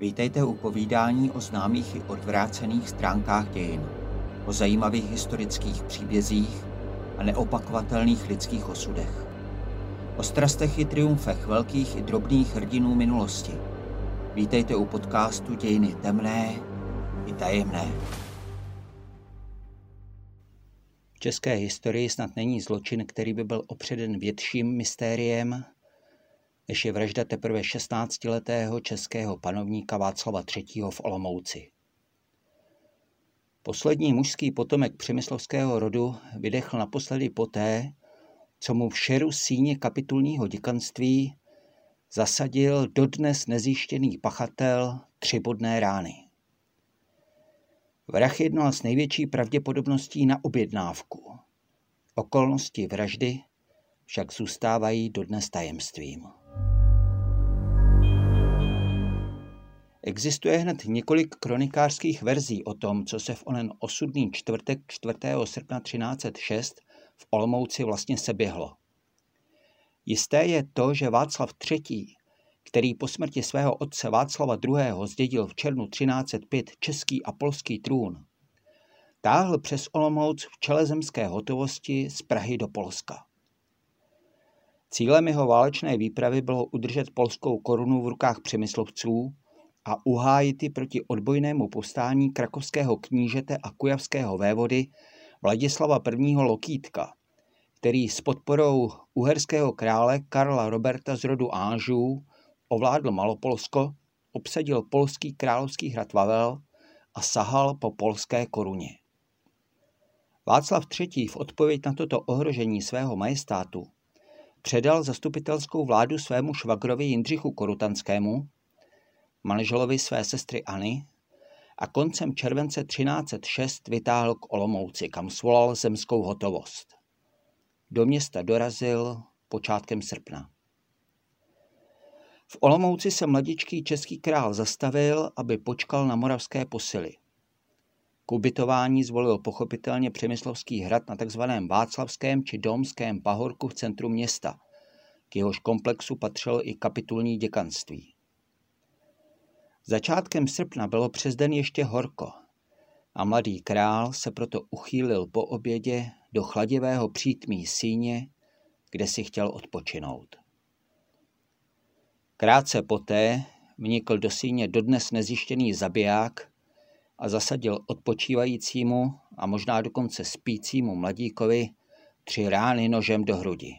Vítejte u povídání o známých i odvrácených stránkách dějin, o zajímavých historických příbězích a neopakovatelných lidských osudech. O strastech i triumfech velkých i drobných hrdinů minulosti. Vítejte u podcastu Dějiny temné i tajemné. V české historii snad není zločin, který by byl opředen větším mystériem než je vražda teprve 16-letého českého panovníka Václava III. v Olomouci. Poslední mužský potomek přemyslovského rodu vydechl naposledy poté, co mu v šeru síně kapitulního děkanství zasadil dodnes nezjištěný pachatel tři bodné rány. Vrah jednal s největší pravděpodobností na objednávku. Okolnosti vraždy však zůstávají dodnes tajemstvím. Existuje hned několik kronikářských verzí o tom, co se v onen osudný čtvrtek 4. srpna 1306 v Olomouci vlastně seběhlo. Jisté je to, že Václav III., který po smrti svého otce Václava II. zdědil v červnu 1305 český a polský trůn, táhl přes Olomouc v čele zemské hotovosti z Prahy do Polska. Cílem jeho válečné výpravy bylo udržet polskou korunu v rukách přemyslovců a uhájit ji proti odbojnému povstání krakovského knížete a kujavského vévody Vladislava I. Lokítka, který s podporou uherského krále Karla Roberta z rodu Ážů ovládl Malopolsko, obsadil polský královský hrad Vavel a sahal po polské koruně. Václav III. v odpověď na toto ohrožení svého majestátu předal zastupitelskou vládu svému švagrovi Jindřichu Korutanskému, manželovi své sestryAny a koncem července 1306 vytáhl k Olomouci, kam svolal zemskou hotovost. Do města dorazil počátkem srpna. V Olomouci se mladičký český král zastavil, aby počkal na moravské posily. K ubytování zvolil pochopitelně Přemyslovský hrad na tzv. Václavském či Domském pahorku v centru města. K jehož komplexu patřilo i kapitulní děkanství. Začátkem srpna bylo přes den ještě horko a mladý král se proto uchýlil po obědě do chladivého přítmí síně, kde si chtěl odpočinout. Krátce poté vnikl do síně dodnes nezjištěný zabiják a zasadil odpočívajícímu a možná dokonce spícímu mladíkovi tři rány nožem do hrudi.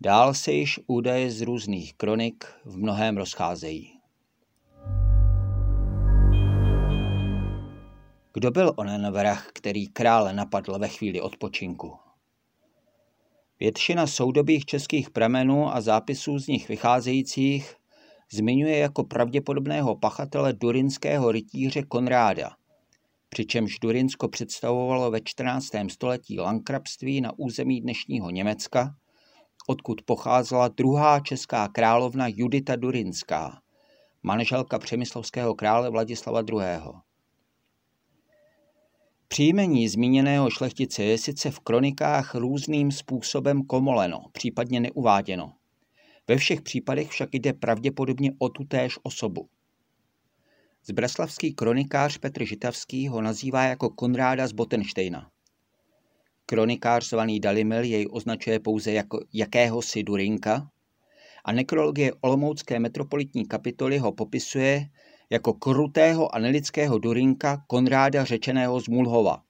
Dál se již údaje z různých kronik v mnohém rozcházejí. Kdo byl onen vrah, který krále napadl ve chvíli odpočinku? Většina soudobých českých pramenů a zápisů z nich vycházejících zmiňuje jako pravděpodobného pachatele durinského rytíře Konráda, přičemž Durinsko představovalo ve 14. století lankrabství na území dnešního Německa, odkud pocházela druhá česká královna Judita Durinská, manželka přemyslovského krále Vladislava II. Příjmení zmíněného šlechtice je sice v kronikách různým způsobem komoleno, případně neuváděno. Ve všech případech však jde pravděpodobně o tutéž osobu. Zbreslavský kronikář Petr Žitavský ho nazývá jako Konráda z Botenštejna. Kronikář zvaný Dalimil jej označuje pouze jako jakéhosi Durinka a nekrologie Olomoucké metropolitní kapitoly ho popisuje jako krutého a nelidského Durinka Konráda řečeného z Mulhova.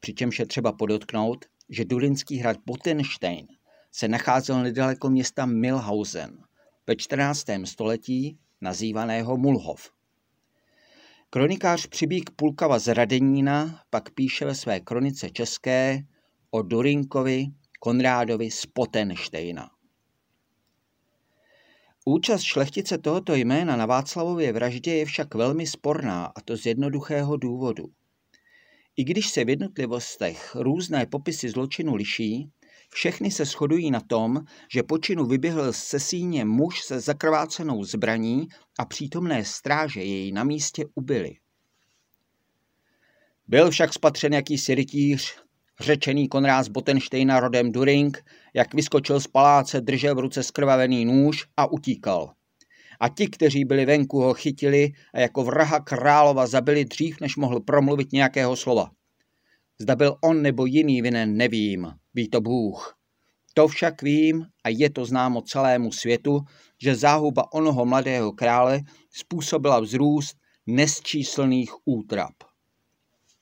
Přičemž je třeba podotknout, že durinský hrad Botenstein se nacházel nedaleko města Milhausen ve 14. století nazývaného Mulhov. Kronikář Přibík Pulkava z Radenína pak píše ve své kronice české o Durinkovi Konrádovi z Potenštejna. Účast šlechtice tohoto jména na Václavově vraždě je však velmi sporná, a to z jednoduchého důvodu. I když se v jednotlivostech různé popisy zločinu liší, všechny se shodují na tom, že počinu vyběhl z sesíně muž se zakrvácenou zbraní a přítomné stráže jej na místě ubili. Byl však spatřen jakýsi rytíř, řečený Konrád Botenštejna rodem During, jak vyskočil z paláce, držel v ruce skrvavený nůž a utíkal. A ti, kteří byli venku, ho chytili a jako vraha králova zabili dřív, než mohl promluvit nějakého slova. Zda byl on nebo jiný vinen, nevím, ví to Bůh. To však vím a je to známo celému světu, že záhuba onoho mladého krále způsobila vzrůst nesčíslných útrap.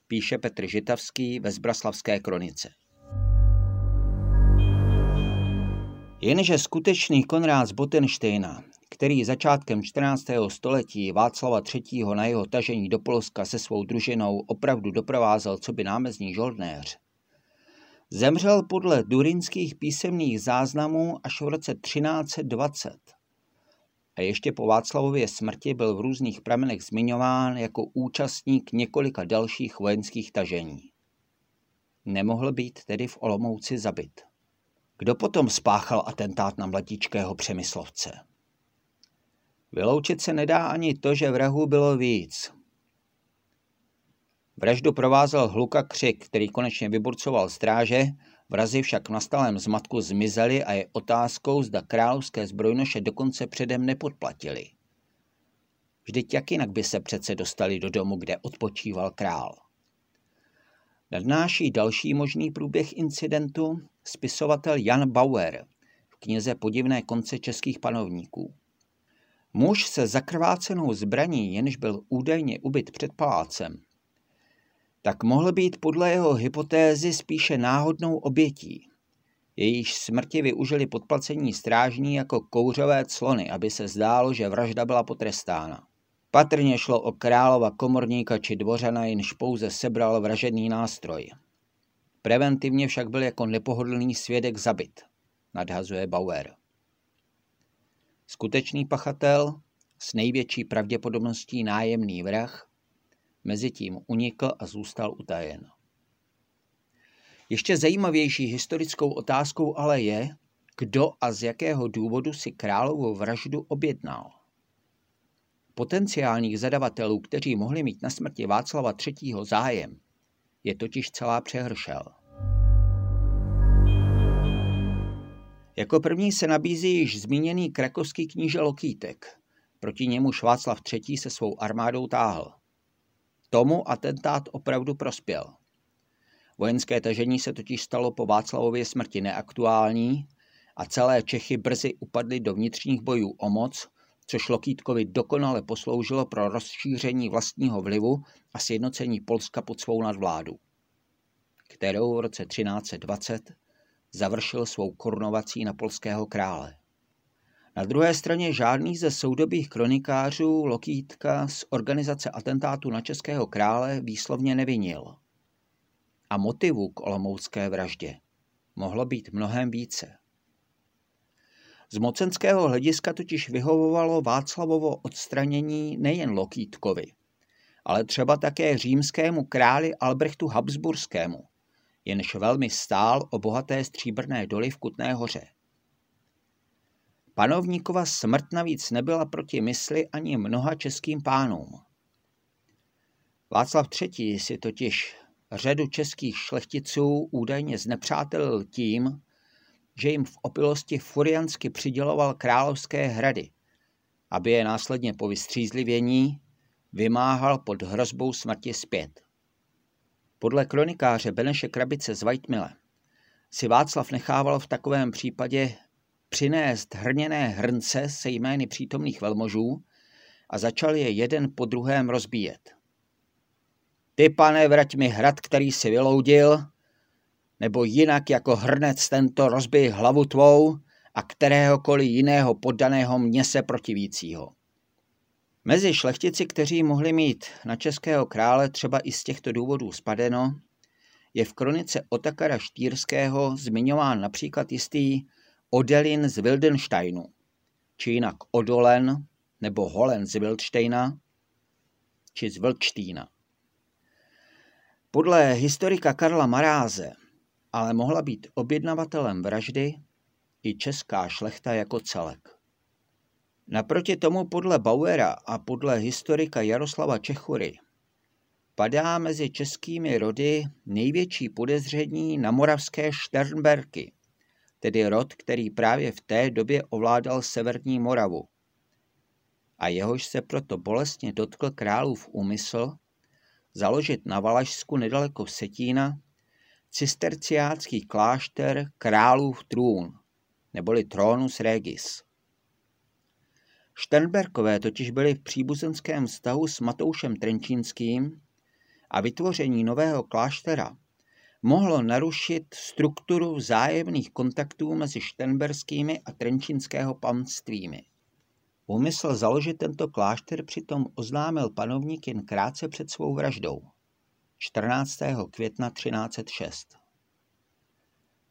Píše Petr Žitavský ve Zbraslavské kronice. Jenže skutečný Konrád z Botenštejna, který začátkem 14. století Václava III. na jeho tažení do Polska se svou družinou opravdu doprovázel co by námezní žoldnéř, zemřel podle durinských písemných záznamů až v roce 1320. A ještě po Václavově smrti byl v různých pramenech zmiňován jako účastník několika dalších vojenských tažení. Nemohl být tedy v Olomouci zabit. Kdo potom spáchal atentát na mladíčkého přemyslovce? Vyloučit se nedá ani to, že vrahů bylo víc. Vraždu provázel hluka křik, který konečně vyburcoval stráže, vrazy však v nastalém zmatku zmizely a je otázkou, zda královské zbrojnoše dokonce předem nepodplatili. Vždyť jak jinak by se přece dostali do domu, kde odpočíval král. Nadnáší další možný průběh incidentu spisovatel Jan Bauer v knize Podivné konce českých panovníků. Muž se zakrvácenou zbraní, jenž byl údajně ubyt před palácem, tak mohl být podle jeho hypotézy spíše náhodnou obětí. Jejíž smrti využili podplacení strážní jako kouřové clony, aby se zdálo, že vražda byla potrestána. Patrně šlo o králova komorníka či dvořana, jenž pouze sebral vražedný nástroj. Preventivně však byl jako nepohodlný svědek zabit, nadhazuje Bauer. Skutečný pachatel, s největší pravděpodobností nájemný vrah, mezitím unikl a zůstal utajen. Ještě zajímavější historickou otázkou ale je, kdo a z jakého důvodu si královou vraždu objednal. Potenciálních zadavatelů, kteří mohli mít na smrti Václava III. zájem, je totiž celá přehršel. Jako první se nabízí již zmíněný krakovský kníže Lokýtek. Proti němu Václav III. se svou armádou táhl. Tomu atentát opravdu prospěl. Vojenské tažení se totiž stalo po Václavově smrti neaktuální a celé Čechy brzy upadly do vnitřních bojů o moc, což Lokýtkovi dokonale posloužilo pro rozšíření vlastního vlivu a sjednocení Polska pod svou nadvládu, kterou v roce 1320 završil svou korunovací na polského krále. Na druhé straně žádný ze soudobých kronikářů Lokýtka z organizace atentátu na českého krále výslovně nevinil. A motivu k olomoucké vraždě mohlo být mnohem více. Z mocenského hlediska totiž vyhovovalo Václavovo odstranění nejen Lokýtkovi, ale třeba také římskému králi Albrechtu Habsburskému, jenž velmi stál o bohaté stříbrné doly v Kutné hoře. Panovníkova smrt navíc nebyla proti mysli ani mnoha českým pánům. Václav III. si totiž řadu českých šlechticů údajně znepřátelil tím, že jim v opilosti furiansky přiděloval královské hrady, aby je následně po vystřízlivění vymáhal pod hrozbou smrti zpět. Podle kronikáře Beneše Krabice z Vajtmile si Václav nechával v takovém případě přinést hrněné hrnce se jmény přítomných velmožů a začal je jeden po druhém rozbíjet. Ty, pane, vrať mi hrad, který si vyloudil, nebo jinak jako hrnec tento rozbij hlavu tvou a kteréhokoliv jiného poddaného mě se protivícího. Mezi šlechtici, kteří mohli mít na českého krále třeba i z těchto důvodů spadeno, je v kronice Otakara Štýrského zmiňován například jistý Odelin z Wildensteinu, či jinak Odolen nebo Holen z Wildsteina, či z Vlčtína. Podle historika Karla Maráze ale mohla být objednavatelem vraždy i česká šlechta jako celek. Naproti tomu podle Bauera a podle historika Jaroslava Čechury padá mezi českými rody největší podezření na moravské Šternberky, tedy rod, který právě v té době ovládal severní Moravu. a jehož se proto bolestně dotkl králův úmysl založit na Valašsku nedaleko Setína cisterciácký klášter králův trůn, neboli Tronus Regis. Šternberkové totiž byli v příbuzenském vztahu s Matoušem Trenčínským a vytvoření nového kláštera mohlo narušit strukturu vzájemných kontaktů mezi štenberskými a trenčínského panstvími. Úmysl založit tento klášter přitom oznámil panovník jen krátce před svou vraždou, 14. května 1306.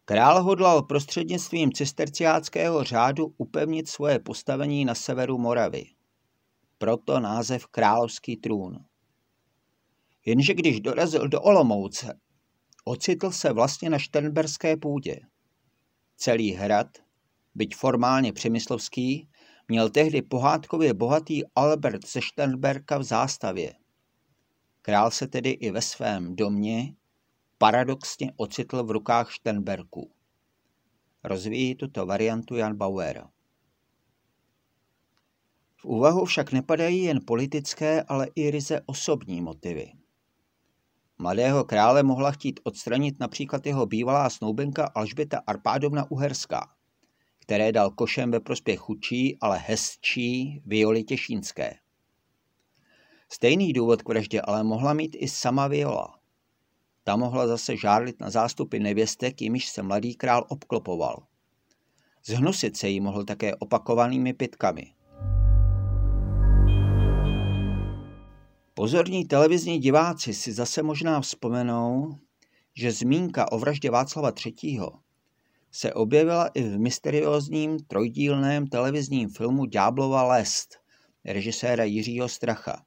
Král hodlal prostřednictvím cisterciáckého řádu upevnit svoje postavení na severu Moravy. Proto název královský trůn. Jenže když dorazil do Olomouce, ocitl se vlastně na šternberské půdě. Celý hrad, byť formálně přemyslovský, měl tehdy pohádkově bohatý Albert ze Šternberka v zástavě. Král se tedy i ve svém domě paradoxně ocitl v rukách Šternberků. Rozvíjí tuto variantu Jan Bauer. V úvahu však nepadají jen politické, ale i ryze osobní motivy. Mladého krále mohla chtít odstranit například jeho bývalá snoubenka Alžběta Arpádovna Uherská, které dal košem ve prospěch chudší, ale hezčí Violi Těšínské. Stejný důvod k vraždě ale mohla mít i sama Viola. Ta mohla zase žárlit na zástupy nevěstek, jimiž se mladý král obklopoval. Zhnusit se jí mohl také opakovanými pitkami. Pozorní televizní diváci si zase možná vzpomenou, že zmínka o vraždě Václava III. se objevila i v mysteriózním trojdílném televizním filmu Ďáblova lest režiséra Jiřího Stracha.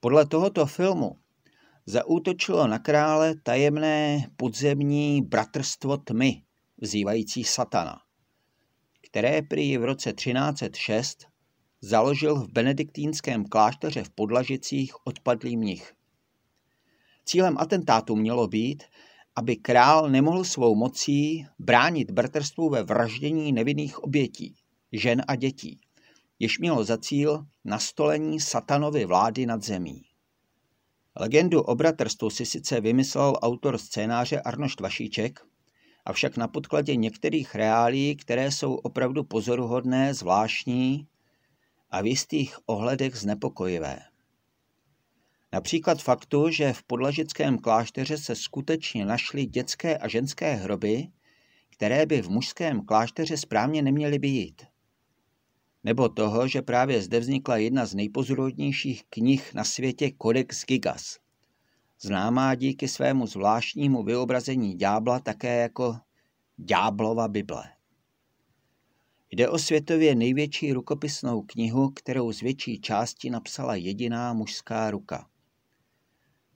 Podle tohoto filmu zaútočilo na krále tajemné podzemní bratrstvo tmy, vzývající satana, které prý v roce 1306 založil v benediktínském klášteře v Podlažicích odpadlý mnich. Cílem atentátu mělo být, aby král nemohl svou mocí bránit bratrstvu ve vraždění nevinných obětí, žen a dětí, jež mělo za cíl nastolení satanovy vlády nad zemí. Legendu o bratrstvu si sice vymyslel autor scénáře Arnošt Vašíček, avšak na podkladě některých reálí, které jsou opravdu pozoruhodné, zvláštní a v jistých ohledech znepokojivé. Například faktu, že v podlažickém klášteře se skutečně našly dětské a ženské hroby, které by v mužském klášteře správně neměly být. Nebo toho, že právě zde vznikla jedna z nejpozoruhodnějších knih na světě Codex Gigas, známá díky svému zvláštnímu vyobrazení ďábla také jako Ďáblova Bible. Jde o světově největší rukopisnou knihu, kterou z větší části napsala jediná mužská ruka.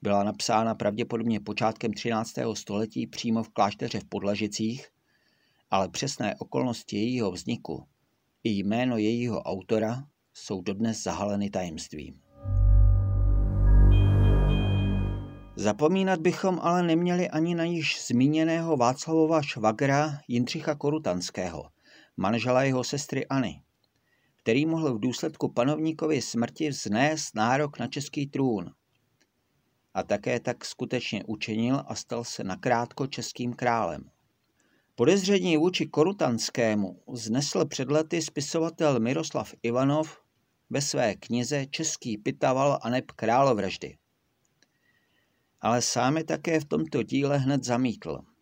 Byla napsána pravděpodobně počátkem 13. století přímo v klášteře v Podlažicích, ale přesné okolnosti jejího vzniku i jméno jejího autora jsou dodnes zahaleny tajemstvím. Zapomínat bychom ale neměli ani na již zmíněného Václavova švagra Jindřicha Korutanského – manžela jeho sestryAny, který mohl v důsledku panovníkovy smrti vznést nárok na český trůn. A také tak skutečně učinil a stal se nakrátko českým králem. Podezření vůči Korutanskému znesl před lety spisovatel Miroslav Ivanov ve své knize Český pitaval a neb královraždy. Ale sám je také v tomto díle hned zamítl –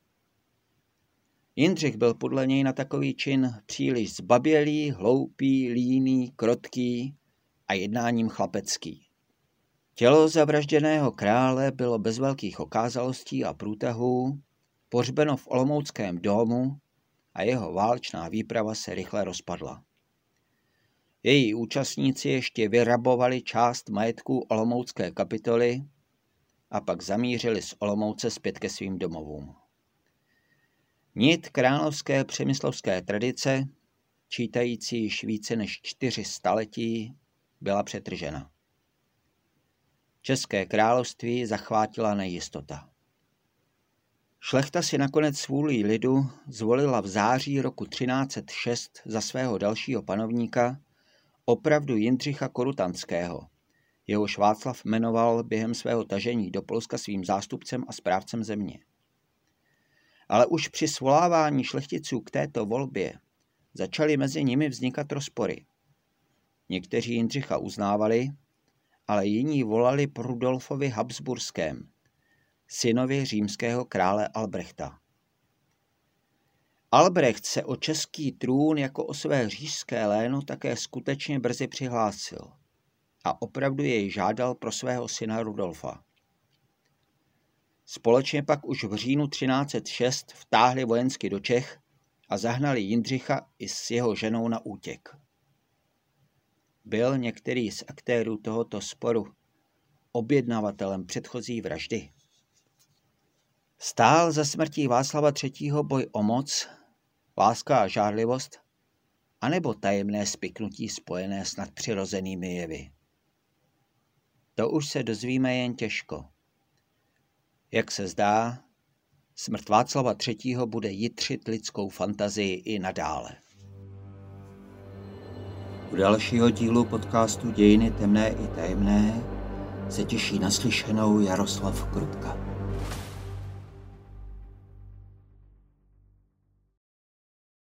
Jindřich byl podle něj na takový čin příliš zbabělý, hloupý, líný, krotký a jednáním chlapecký. Tělo zavražděného krále bylo bez velkých okázalostí a průtahů pořbeno v Olomouckém domu a jeho válečná výprava se rychle rozpadla. Její účastníci ještě vyrabovali část majetků Olomoucké kapitoly a pak zamířili z Olomouce zpět ke svým domovům. Nit královské přemyslovské tradice, čítající již více než čtyři staletí, byla přetržena. České království zachvátila nejistota. Šlechta si nakonec svůlí lidu zvolila v září roku 1306 za svého dalšího panovníka opravdu Jindřicha Korutanského, jehož Václav jmenoval během svého tažení do Polska svým zástupcem a správcem země. Ale už při svolávání šlechticů k této volbě začaly mezi nimi vznikat rozpory. Někteří Jindřicha uznávali, ale jiní volali po Rudolfovi Habsburském, synovi římského krále Albrechta. Albrecht se o český trůn jako o své říšské léno také skutečně brzy přihlásil a opravdu jej žádal pro svého syna Rudolfa. Společně pak už v říjnu 1306 vtáhli vojensky do Čech a zahnali Jindřicha i s jeho ženou na útěk. Byl některý z aktérů tohoto sporu objednavatelem předchozí vraždy. Stál za smrtí Václava III. boj o moc, láska a žárlivost, anebo tajemné spiknutí spojené s nadpřirozenými jevy. To už se dozvíme jen těžko. Jak se zdá, smrt Václava III. bude jitřit lidskou fantazii i nadále. U dalšího dílu podcastu Dějiny temné i tajemné se těší naslyšenou Jaroslav Krutka.